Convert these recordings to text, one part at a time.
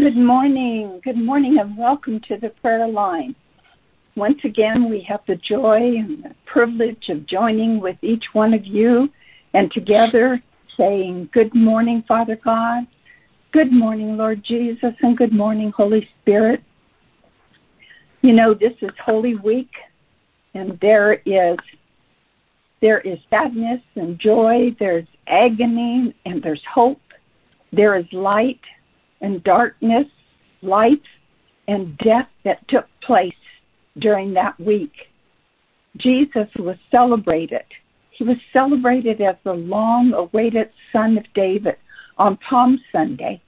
Good morning. Good morning and welcome to the prayer line. Once again, we have the joy and the privilege of joining with each one of you and together saying, Good morning, Father God. Good morning, Lord Jesus, and good morning, Holy Spirit. You know, this is Holy Week, and there is there is sadness and joy, there's agony and there's hope. There is light and darkness, life and death that took place during that week. Jesus was celebrated. He was celebrated as the long awaited Son of David on Palm Sunday.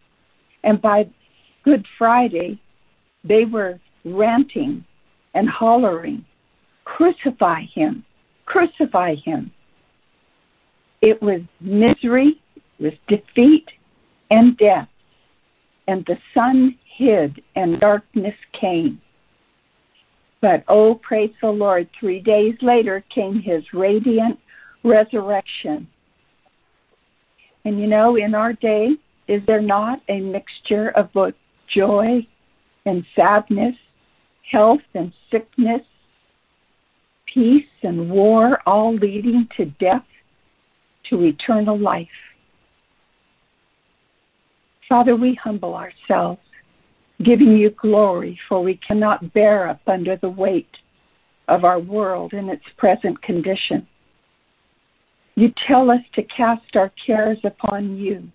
And by Good Friday, they were ranting and hollering, Crucify him! Crucify him! It was misery, it was defeat, and death. And the sun hid, and darkness came. But oh, praise the Lord, three days later came his radiant resurrection. And you know, in our day, is there not a mixture of both joy and sadness, health and sickness, peace and war, all leading to death, to eternal life? Father, we humble ourselves giving you glory, for we cannot bear up under the weight of our world in its present condition. You tell us to cast our cares upon you,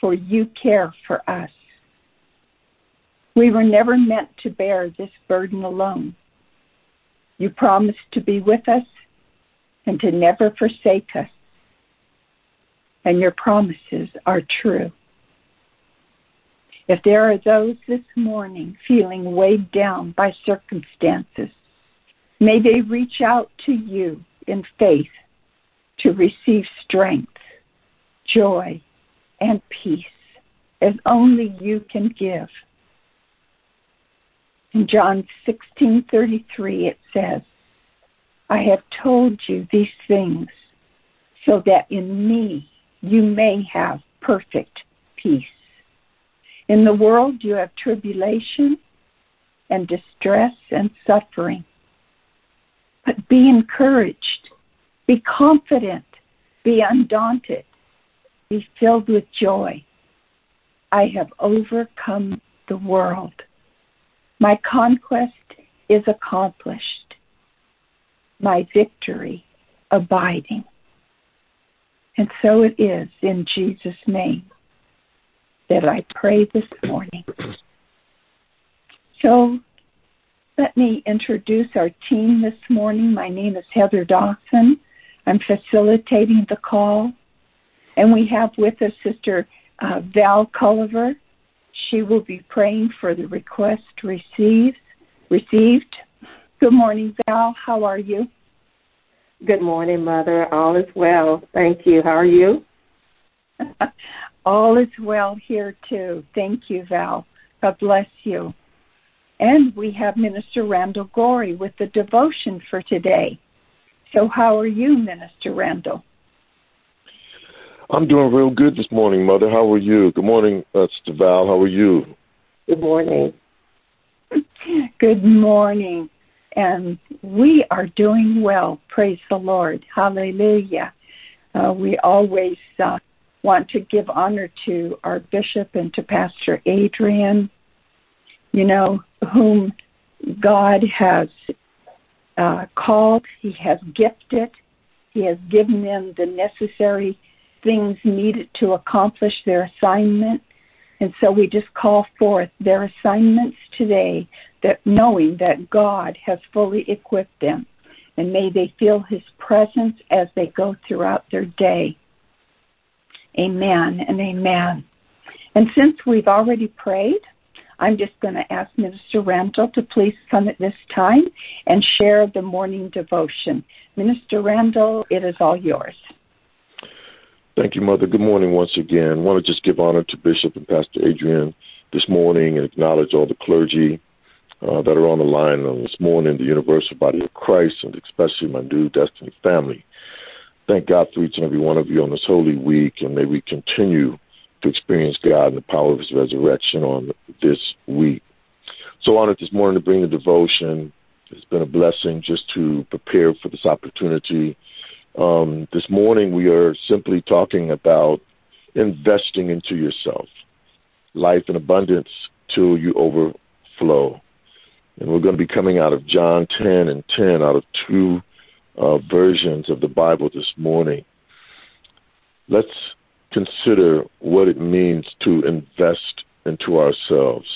for you care for us. We were never meant to bear this burden alone. You promised to be with us and to never forsake us. And your promises are true. If there are those this morning feeling weighed down by circumstances, may they reach out to you in faith to receive strength, joy, and peace as only you can give. In John 16:33 it says, I have told you these things so that in me you may have perfect peace. In the world, you have tribulation and distress and suffering. But be encouraged, be confident, be undaunted, be filled with joy. I have overcome the world. My conquest is accomplished, my victory abiding. And so it is in Jesus' name that I pray this morning. So let me introduce our team this morning. My name is Heather Dawson. I'm facilitating the call. And we have with us Sister uh, Val Culliver. She will be praying for the request received. Received. Good morning, Val. How are you? Good morning, Mother. All is well. Thank you. How are you? All is well here too. Thank you, Val. God bless you. And we have Minister Randall Gorey with the devotion for today. So, how are you, Minister Randall? I'm doing real good this morning, Mother. How are you? Good morning, uh, Sister Val. How are you? Good morning. Good morning. And we are doing well. Praise the Lord. Hallelujah. Uh, we always uh, want to give honor to our bishop and to Pastor Adrian, you know, whom God has uh, called, He has gifted, He has given them the necessary things needed to accomplish their assignment. And so we just call forth their assignments today, that knowing that God has fully equipped them. And may they feel His presence as they go throughout their day. Amen and amen. And since we've already prayed, I'm just going to ask Minister Randall to please come at this time and share the morning devotion. Minister Randall, it is all yours. Thank you, Mother. Good morning once again. I want to just give honor to Bishop and Pastor Adrian this morning and acknowledge all the clergy uh, that are on the line on this morning, the Universal Body of Christ, and especially my new Destiny family thank God for each and every one of you on this holy week, and may we continue to experience God and the power of His resurrection on this week. So honored this morning to bring the devotion. It's been a blessing just to prepare for this opportunity. Um, this morning we are simply talking about investing into yourself, life in abundance till you overflow. And we're going to be coming out of John 10 and 10 out of two uh, versions of the Bible this morning. Let's consider what it means to invest into ourselves.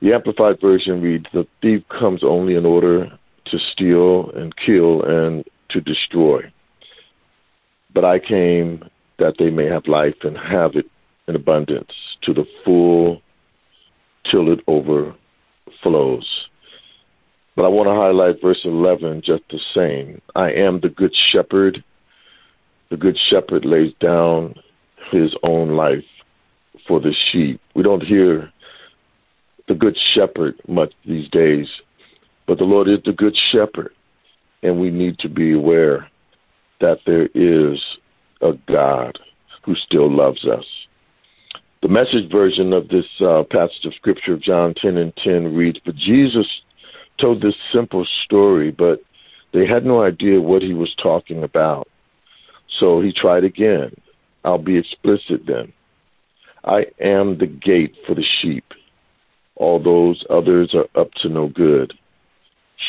The Amplified Version reads The thief comes only in order to steal and kill and to destroy. But I came that they may have life and have it in abundance to the full till it overflows. But I want to highlight verse 11 just the same. I am the good shepherd. The good shepherd lays down his own life for the sheep. We don't hear the good shepherd much these days, but the Lord is the good shepherd, and we need to be aware that there is a God who still loves us. The message version of this uh, passage of scripture of John 10 and 10 reads, But Jesus told this simple story, but they had no idea what he was talking about. So he tried again. I'll be explicit then. I am the gate for the sheep. All those others are up to no good.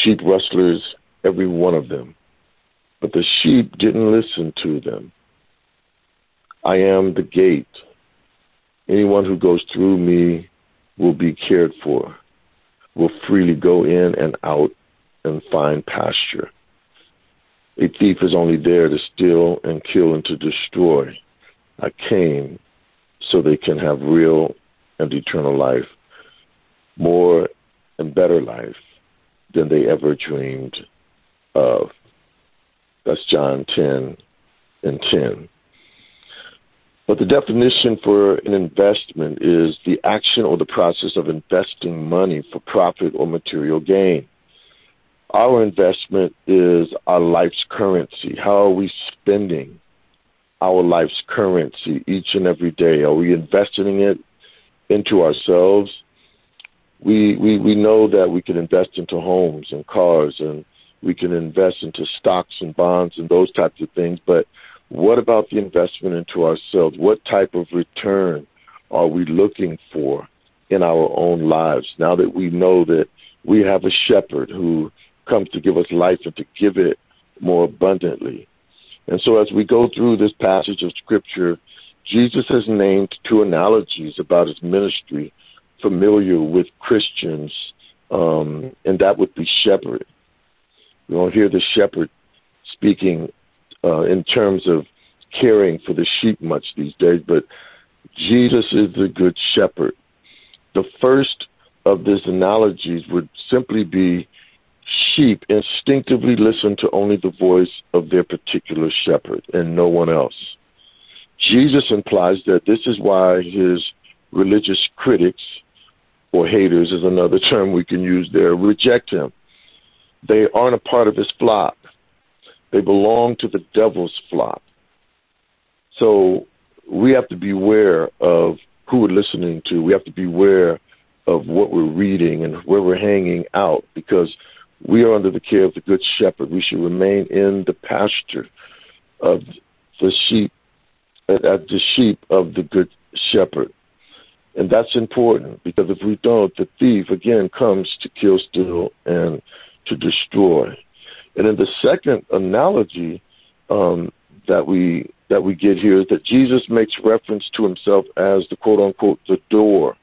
Sheep rustlers, every one of them. But the sheep didn't listen to them. I am the gate. Anyone who goes through me will be cared for, will freely go in and out and find pasture. A thief is only there to steal and kill and to destroy. I came so they can have real and eternal life, more and better life than they ever dreamed of. That's John 10 and 10. But the definition for an investment is the action or the process of investing money for profit or material gain. Our investment is our life's currency. How are we spending our life's currency each and every day? Are we investing it into ourselves? We, we, we know that we can invest into homes and cars and we can invest into stocks and bonds and those types of things, but what about the investment into ourselves? What type of return are we looking for in our own lives now that we know that we have a shepherd who comes to give us life and to give it more abundantly? And so, as we go through this passage of Scripture, Jesus has named two analogies about his ministry familiar with Christians, um, and that would be shepherd. We don't hear the shepherd speaking uh, in terms of caring for the sheep much these days, but Jesus is the good shepherd. The first of these analogies would simply be sheep instinctively listen to only the voice of their particular shepherd and no one else. Jesus implies that this is why his religious critics, or haters is another term we can use there, reject him. They aren't a part of his flock. They belong to the devil's flock. So we have to beware of who we're listening to. We have to beware of what we're reading and where we're hanging out because we are under the care of the good shepherd. We should remain in the pasture of the sheep, uh, at the sheep of the good shepherd. And that's important because if we don't, the thief again comes to kill, steal, and to destroy. And then the second analogy um, that we that we get here is that Jesus makes reference to himself as the quote unquote the door,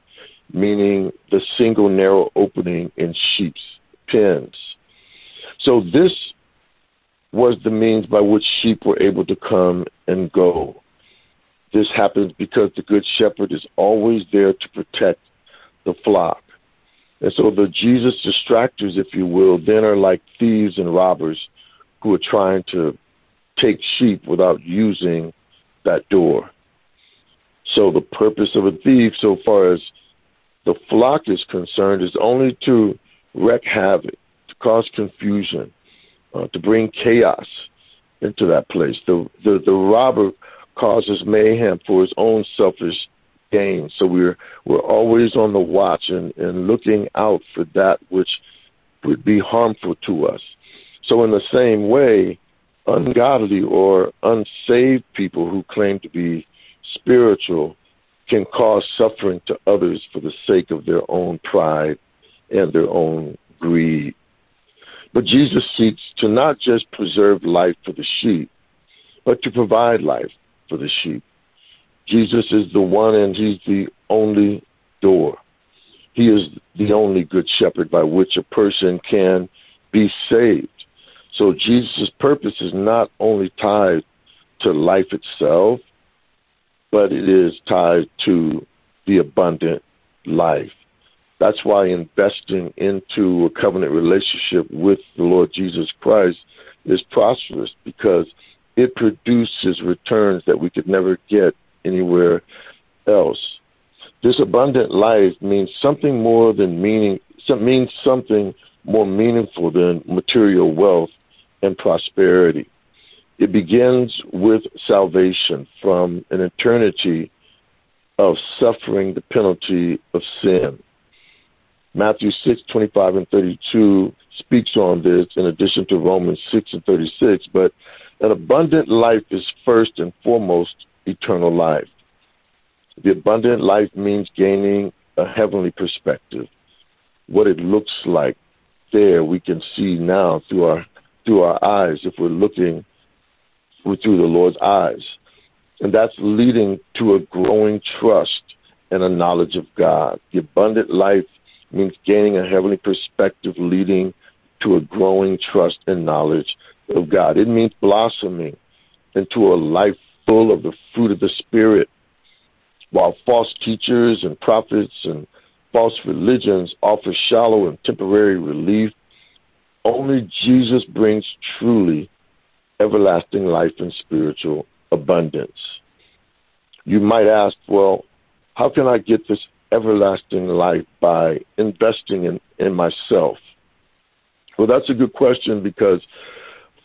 meaning the single narrow opening in sheep's pens. So this was the means by which sheep were able to come and go. This happens because the good shepherd is always there to protect the flock. And so the Jesus distractors, if you will, then are like thieves and robbers who are trying to take sheep without using that door. So the purpose of a thief, so far as the flock is concerned, is only to wreak havoc, to cause confusion, uh, to bring chaos into that place. The, the the robber causes mayhem for his own selfish gain. So we're we're always on the watch and, and looking out for that which would be harmful to us. So in the same way, ungodly or unsaved people who claim to be spiritual can cause suffering to others for the sake of their own pride and their own greed. But Jesus seeks to not just preserve life for the sheep, but to provide life for the sheep. Jesus is the one and he's the only door. He is the only good shepherd by which a person can be saved. So Jesus' purpose is not only tied to life itself, but it is tied to the abundant life. That's why investing into a covenant relationship with the Lord Jesus Christ is prosperous because it produces returns that we could never get anywhere else. This abundant life means something more than meaning means something more meaningful than material wealth and prosperity. It begins with salvation from an eternity of suffering the penalty of sin. Matthew 6, 25 and 32 speaks on this in addition to Romans 6 and 36, but an abundant life is first and foremost eternal life. The abundant life means gaining a heavenly perspective. What it looks like there we can see now through our through our eyes if we're looking through the Lord's eyes. And that's leading to a growing trust and a knowledge of God. The abundant life means gaining a heavenly perspective, leading to a growing trust and knowledge of God. It means blossoming into a life full of the fruit of the Spirit. While false teachers and prophets and false religions offer shallow and temporary relief, only Jesus brings truly everlasting life and spiritual abundance. You might ask, well, how can I get this everlasting life by investing in, in myself? Well, that's a good question because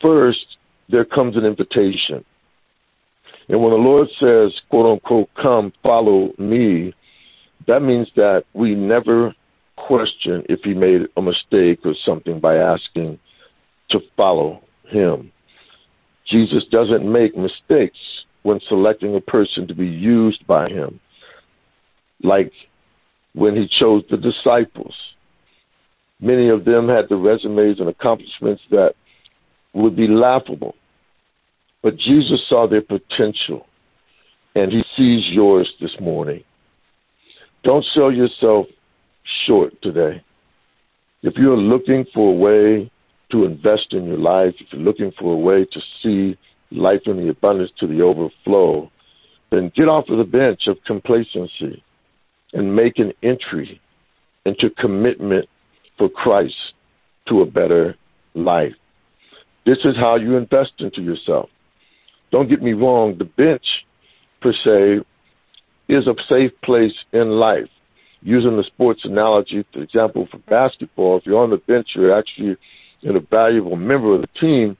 first, there comes an invitation. And when the Lord says, quote unquote, come follow me, that means that we never question if he made a mistake or something by asking to follow him. Jesus doesn't make mistakes when selecting a person to be used by him, like when he chose the disciples. Many of them had the resumes and accomplishments that would be laughable. But Jesus saw their potential, and he sees yours this morning. Don't sell yourself short today. If you're looking for a way to invest in your life, if you're looking for a way to see life in the abundance to the overflow, then get off of the bench of complacency and make an entry into commitment for Christ to a better life. This is how you invest into yourself. Don't get me wrong, the bench, per se, is a safe place in life using the sports analogy, for example, for basketball, if you're on the bench, you're actually a valuable member of the team.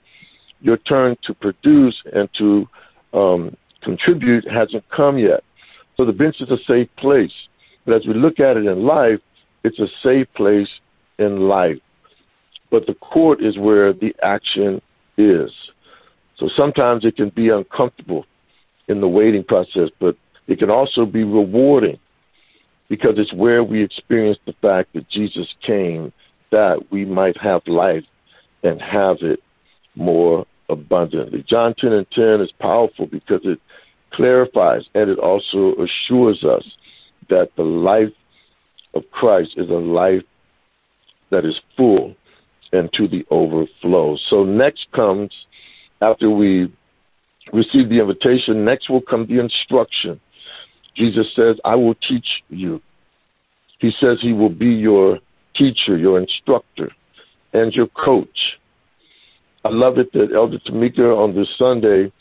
Your turn to produce and to um, contribute hasn't come yet. So the bench is a safe place. But as we look at it in life, it's a safe place in life. But the court is where the action is. So sometimes it can be uncomfortable in the waiting process, but it can also be rewarding because it's where we experience the fact that Jesus came that we might have life and have it more abundantly. John 10 and 10 is powerful because it clarifies and it also assures us that the life of Christ is a life that is full and to the overflow. So next comes, after we receive the invitation, next will come the instruction. Jesus says, I will teach you. He says he will be your teacher, your instructor, and your coach. I love it that Elder Tamika on this Sunday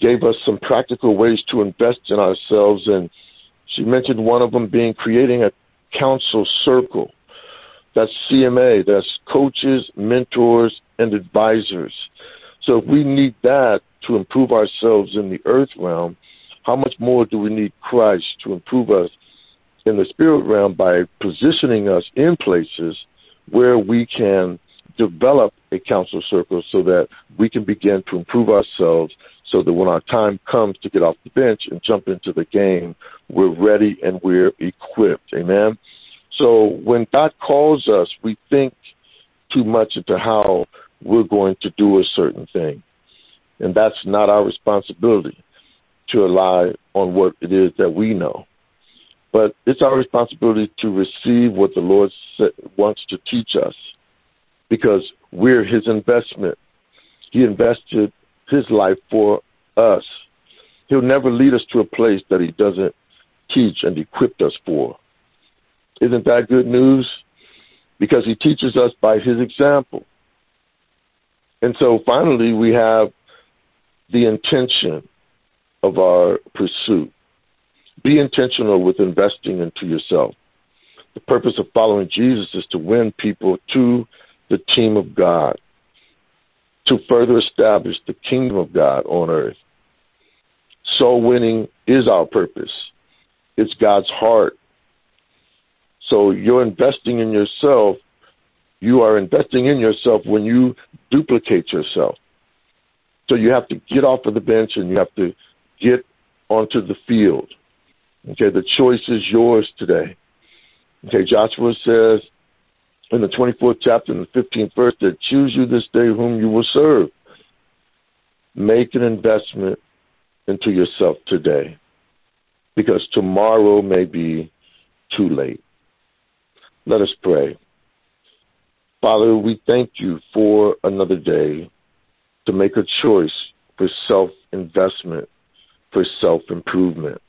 gave us some practical ways to invest in ourselves, and she mentioned one of them being creating a council circle. That's CMA, that's coaches, mentors, and advisors. So if we need that to improve ourselves in the earth realm, how much more do we need Christ to improve us in the spirit realm by positioning us in places where we can develop a counsel circle so that we can begin to improve ourselves so that when our time comes to get off the bench and jump into the game, we're ready and we're equipped. Amen. So when God calls us, we think too much into how we're going to do a certain thing. And that's not our responsibility to rely on what it is that we know. But it's our responsibility to receive what the Lord wants to teach us because we're His investment. He invested His life for us. He'll never lead us to a place that He doesn't teach and equip us for. Isn't that good news? Because He teaches us by His example. And so finally, we have the intention of our pursuit. Be intentional with investing into yourself. The purpose of following Jesus is to win people to the team of God, to further establish the kingdom of God on earth. Soul winning is our purpose, it's God's heart. So you're investing in yourself. You are investing in yourself when you duplicate yourself. So you have to get off of the bench and you have to get onto the field. Okay, the choice is yours today. Okay, Joshua says in the 24th chapter and the 15th verse that choose you this day whom you will serve. Make an investment into yourself today because tomorrow may be too late. Let us pray. Father, we thank you for another day to make a choice for self investment, for self improvement.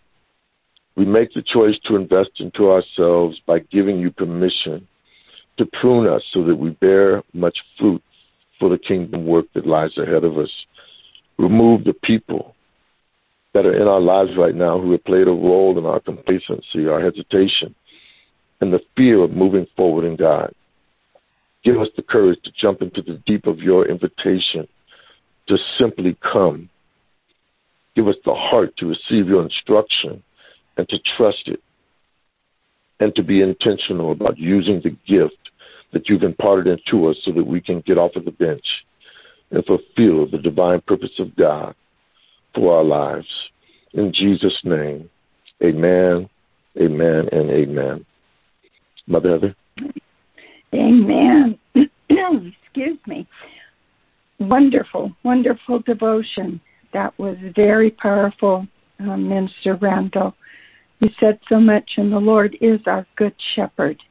We make the choice to invest into ourselves by giving you permission to prune us so that we bear much fruit for the kingdom work that lies ahead of us. Remove the people that are in our lives right now who have played a role in our complacency, our hesitation, and the fear of moving forward in God. Give us the courage to jump into the deep of your invitation to simply come. Give us the heart to receive your instruction and to trust it and to be intentional about using the gift that you've imparted into us so that we can get off of the bench and fulfill the divine purpose of God for our lives. In Jesus' name, amen, amen, and amen. Mother Heather? Amen. Excuse me. Wonderful, wonderful devotion. That was very powerful, uh, Minister Randall. You said so much, and the Lord is our good shepherd.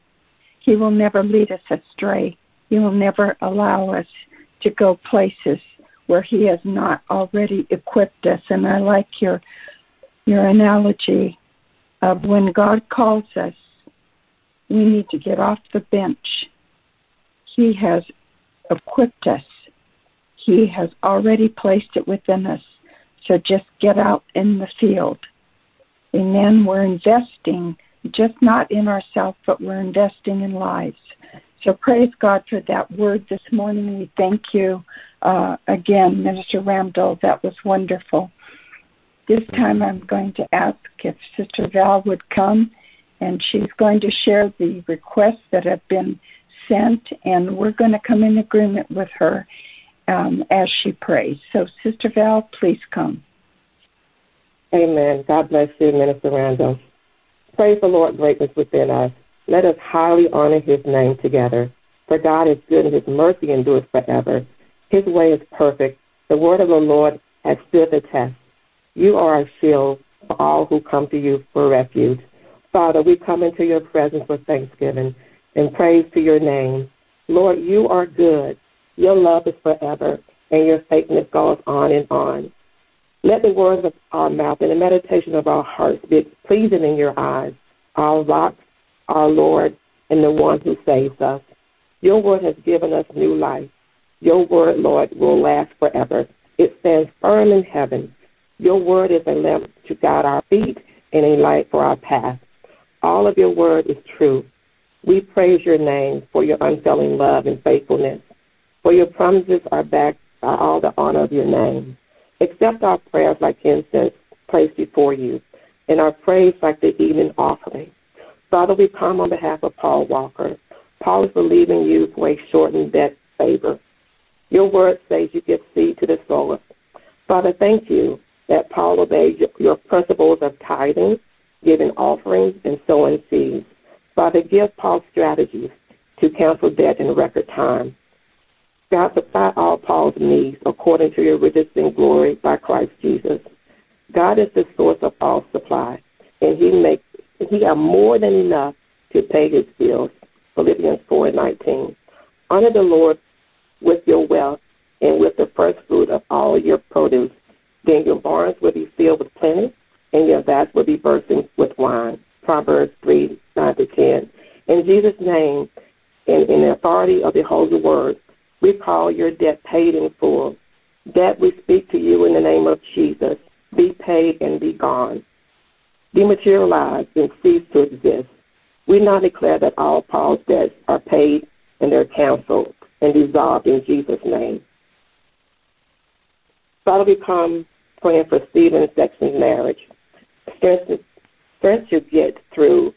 He will never lead us astray. He will never allow us to go places where He has not already equipped us. And I like your your analogy of when God calls us, we need to get off the bench. He has equipped us. He has already placed it within us. So just get out in the field. Amen. We're investing just not in ourselves, but we're investing in lives. So praise God for that word this morning. We thank you uh, again, Minister Randall. That was wonderful. This time I'm going to ask if Sister Val would come, and she's going to share the requests that have been sent, and we're going to come in agreement with her um, as she prays. So, Sister Val, please come. Amen. God bless you, Minister Randall. Praise the Lord greatness within us. Let us highly honor his name together. For God is good and his mercy endures forever. His way is perfect. The word of the Lord has stood the test. You are a shield for all who come to you for refuge. Father, we come into your presence with thanksgiving and praise to your name. Lord, you are good. Your love is forever, and your faithfulness goes on and on. Let the words of our mouth and the meditation of our hearts be pleasing in your eyes, our rock, our Lord, and the one who saves us. Your word has given us new life. Your word, Lord, will last forever. It stands firm in heaven. Your word is a lamp to guide our feet and a light for our path. All of your word is true. We praise your name for your unfailing love and faithfulness. For your promises are backed by all the honor of your name. Accept our prayers like incense placed before you, and our praise like the evening offering. Father, we come on behalf of Paul Walker. Paul is believing you for a shortened debt favor. Your word says you give seed to the sower. Father, thank you that Paul obeyed your principles of tithing, giving offerings, and sowing seeds. Father, give Paul strategies to cancel debt in record time. God, supply all Paul's needs according to your riches in glory by Christ Jesus. God is the source of all supply, and He makes He have more than enough to pay His bills. Philippians four and nineteen. Honor the Lord with your wealth and with the first fruit of all your produce. Then your barns will be filled with plenty, and your vats will be bursting with wine. Proverbs 3 9 to 10. In Jesus' name, and in the authority of the Holy Word, we call your debt paid in full. Debt we speak to you in the name of Jesus. Be paid and be gone. Dematerialized and cease to exist. We now declare that all Paul's debts are paid and they're canceled and dissolved in Jesus' name. Father, we come praying for Stephen and Sexton's marriage. Strength, strength to get through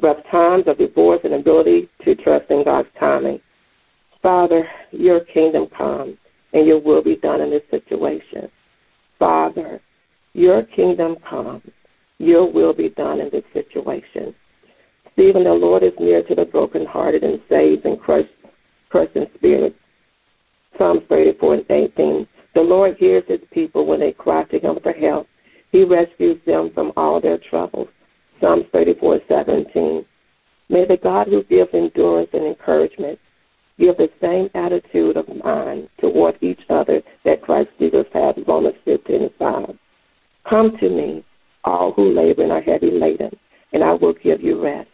rough times of divorce and ability to trust in God's timing. Father, your kingdom come and your will be done in this situation. Father, your kingdom come, your will be done in this situation. Stephen, the Lord is near to the brokenhearted and saves and crushed, crushed in spirit. Psalms 34 and 18. The Lord hears his people when they cry to him for help. He rescues them from all their troubles. Psalms 34 17. May the God who gives endurance and encouragement give the same attitude of mind toward each other that Christ Jesus had. Romans 15 and 5. Come to me, all who labor and are heavy laden, and I will give you rest.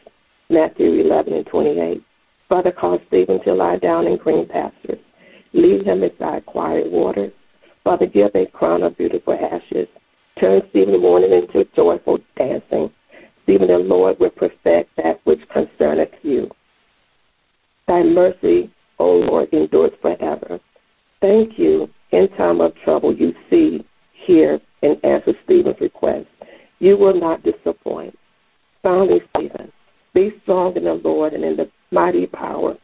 Matthew 11 and 28. Father, cause Stephen to lie down in green pastures. Lead him beside quiet waters. Father, give a crown of beautiful ashes. Turn Stephen mourning into joyful dancing. Stephen, the Lord will perfect that which concerneth you. Thy mercy, O Lord, endures forever. Thank you. In time of trouble, you see, hear, and answer Stephen's request. You will not disappoint. Finally, Stephen, be strong in the Lord and in the mighty power.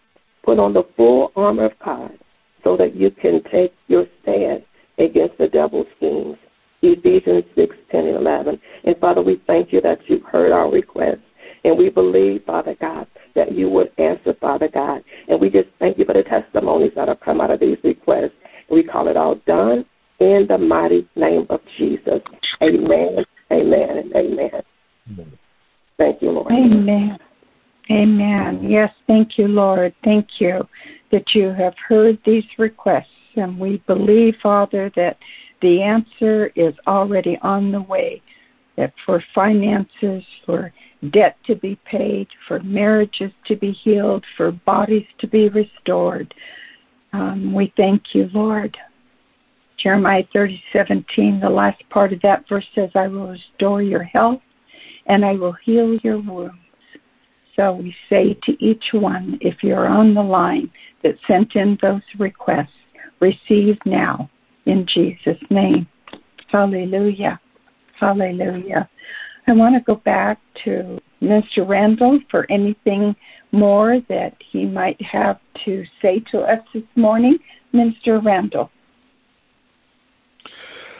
Put on the full armor of God so that you can take your stand against the devil's schemes. Ephesians 6, 10, and 11. And Father, we thank you that you've heard our request. And we believe, Father God, that you would answer, Father God. And we just thank you for the testimonies that have come out of these requests. We call it all done in the mighty name of Jesus. Amen, amen, and amen. amen. Thank you, Lord. Amen. Amen. Yes, thank you, Lord. Thank you that you have heard these requests. And we believe, Father, that the answer is already on the way. That for finances, for debt to be paid, for marriages to be healed, for bodies to be restored. Um, we thank you, Lord. Jeremiah thirty seventeen, the last part of that verse says, I will restore your health and I will heal your wounds. So we say to each one, if you're on the line that sent in those requests, receive now in Jesus' name. Hallelujah. Hallelujah. I want to go back to Mr. Randall for anything more that he might have to say to us this morning. Mr. Randall.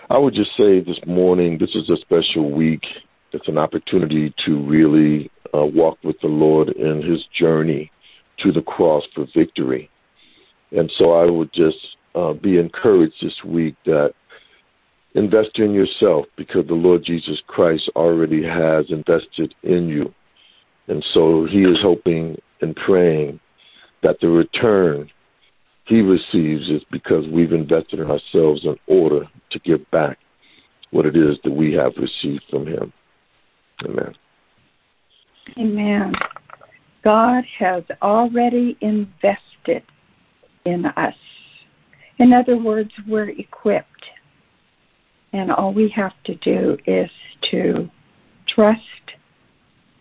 I would just say this morning, this is a special week. It's an opportunity to really uh, walk with the Lord in his journey to the cross for victory. And so I would just uh, be encouraged this week that invest in yourself because the Lord Jesus Christ already has invested in you. And so he is hoping and praying that the return he receives is because we've invested in ourselves in order to give back what it is that we have received from him. Amen. Amen. God has already invested in us. In other words, we're equipped. And all we have to do is to trust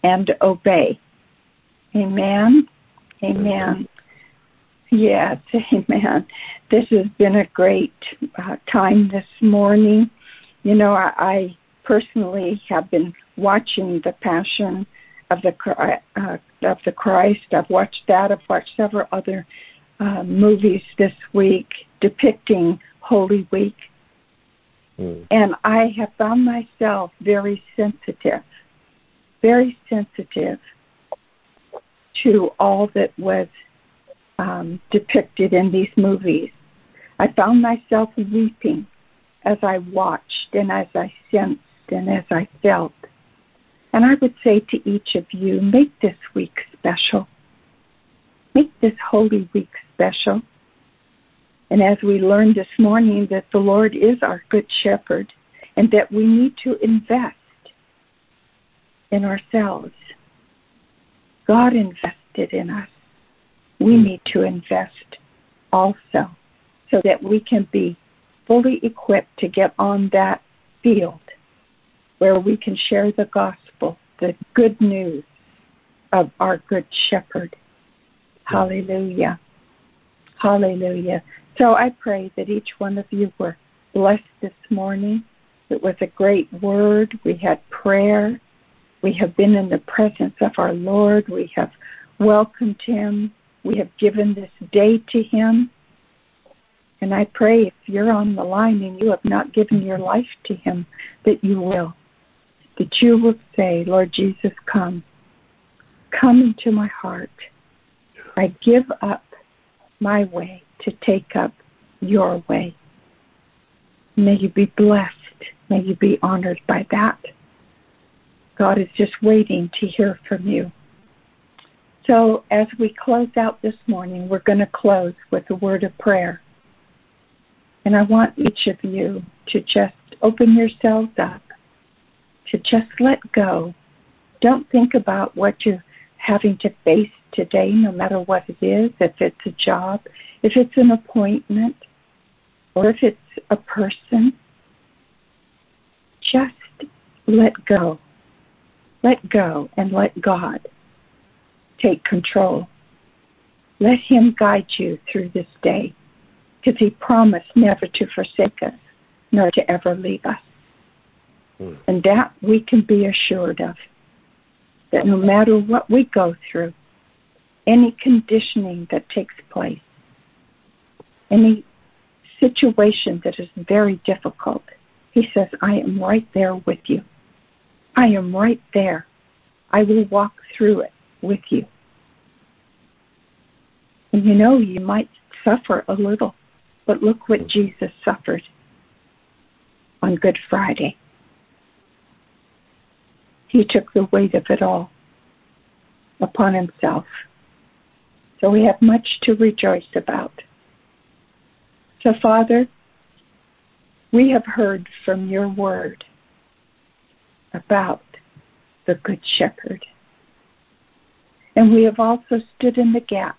and obey. Amen. Amen. Yes, amen. This has been a great uh, time this morning. You know, I, I personally have been watching the Passion of the uh, of the Christ. I've watched that. I've watched several other uh, movies this week depicting Holy Week, mm. and I have found myself very sensitive, very sensitive to all that was um, depicted in these movies. I found myself weeping as I watched and as I sensed and as I felt. And I would say to each of you, make this week special. Make this Holy Week special. And as we learned this morning that the Lord is our good shepherd and that we need to invest in ourselves. God invested in us. We hmm. need to invest also so that we can be fully equipped to get on that field where we can share the gospel, the good news of our good shepherd. Hallelujah. Hallelujah. So I pray that each one of you were blessed this morning. It was a great word. We had prayer. We have been in the presence of our Lord. We have welcomed him. We have given this day to him. And I pray if you're on the line and you have not given your life to him, that you will that you will say, Lord Jesus, come. Come into my heart. I give up my way to take up your way. May you be blessed. May you be honored by that. God is just waiting to hear from you. So, as we close out this morning, we're going to close with a word of prayer. And I want each of you to just open yourselves up to just let go. Don't think about what you're having to face today, no matter what it is, if it's a job, if it's an appointment, or if it's a person. Just let go. Let go and let God take control. Let Him guide you through this day because He promised never to forsake us nor to ever leave us. Hmm. And that we can be assured of. That no matter what we go through, any conditioning that takes place, any situation that is very difficult, he says, I am right there with you. I am right there. I will walk through it with you. And you know, you might suffer a little, but look what Jesus suffered on Good Friday. He took the weight of it all upon himself. So we have much to rejoice about. So, Father, we have heard from your word about the Good Shepherd. And we have also stood in the gap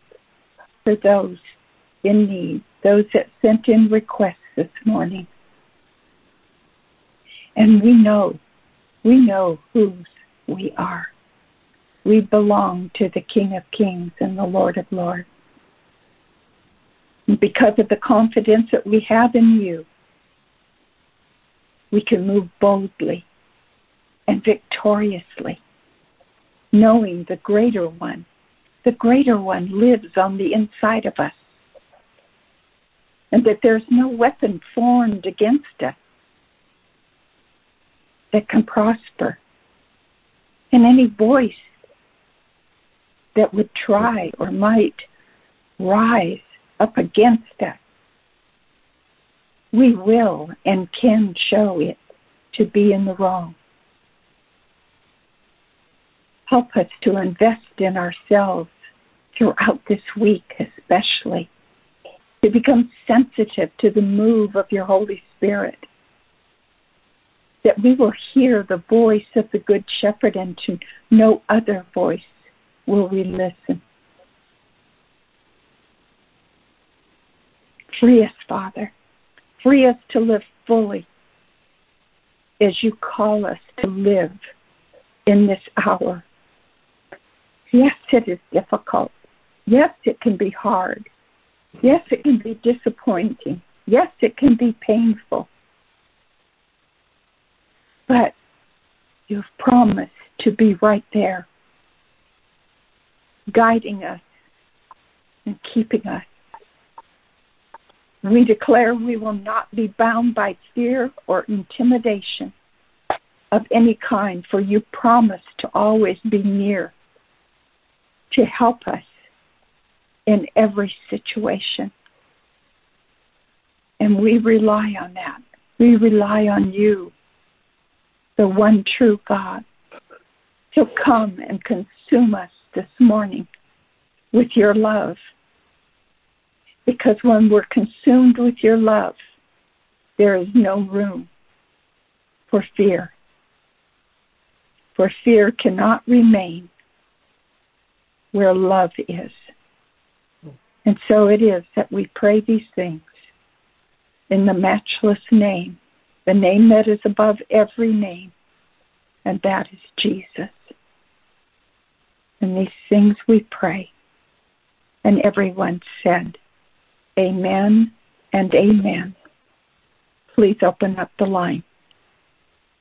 for those in need, those that sent in requests this morning. And we know we know whose we are. We belong to the King of Kings and the Lord of Lords. And because of the confidence that we have in you, we can move boldly and victoriously, knowing the greater one. The greater one lives on the inside of us, and that there's no weapon formed against us that can prosper. And any voice that would try or might rise up against us, we will and can show it to be in the wrong. Help us to invest in ourselves throughout this week, especially, to become sensitive to the move of your Holy Spirit that we will hear the voice of the Good Shepherd and to no other voice will we listen. Free us, Father. Free us to live fully as you call us to live in this hour. Yes, it is difficult. Yes, it can be hard. Yes, it can be disappointing. Yes, it can be painful. But You've promised to be right there, guiding us and keeping us. We declare we will not be bound by fear or intimidation of any kind, for you promise to always be near to help us in every situation. And we rely on that. We rely on you, the one true God. So come and consume us this morning with your love. Because when we're consumed with your love, there is no room for fear. For fear cannot remain where love is. And so it is that we pray these things in the matchless name, the name that is above every name, and that is Jesus. And these things we pray. And everyone said, Amen and Amen. Please open up the line.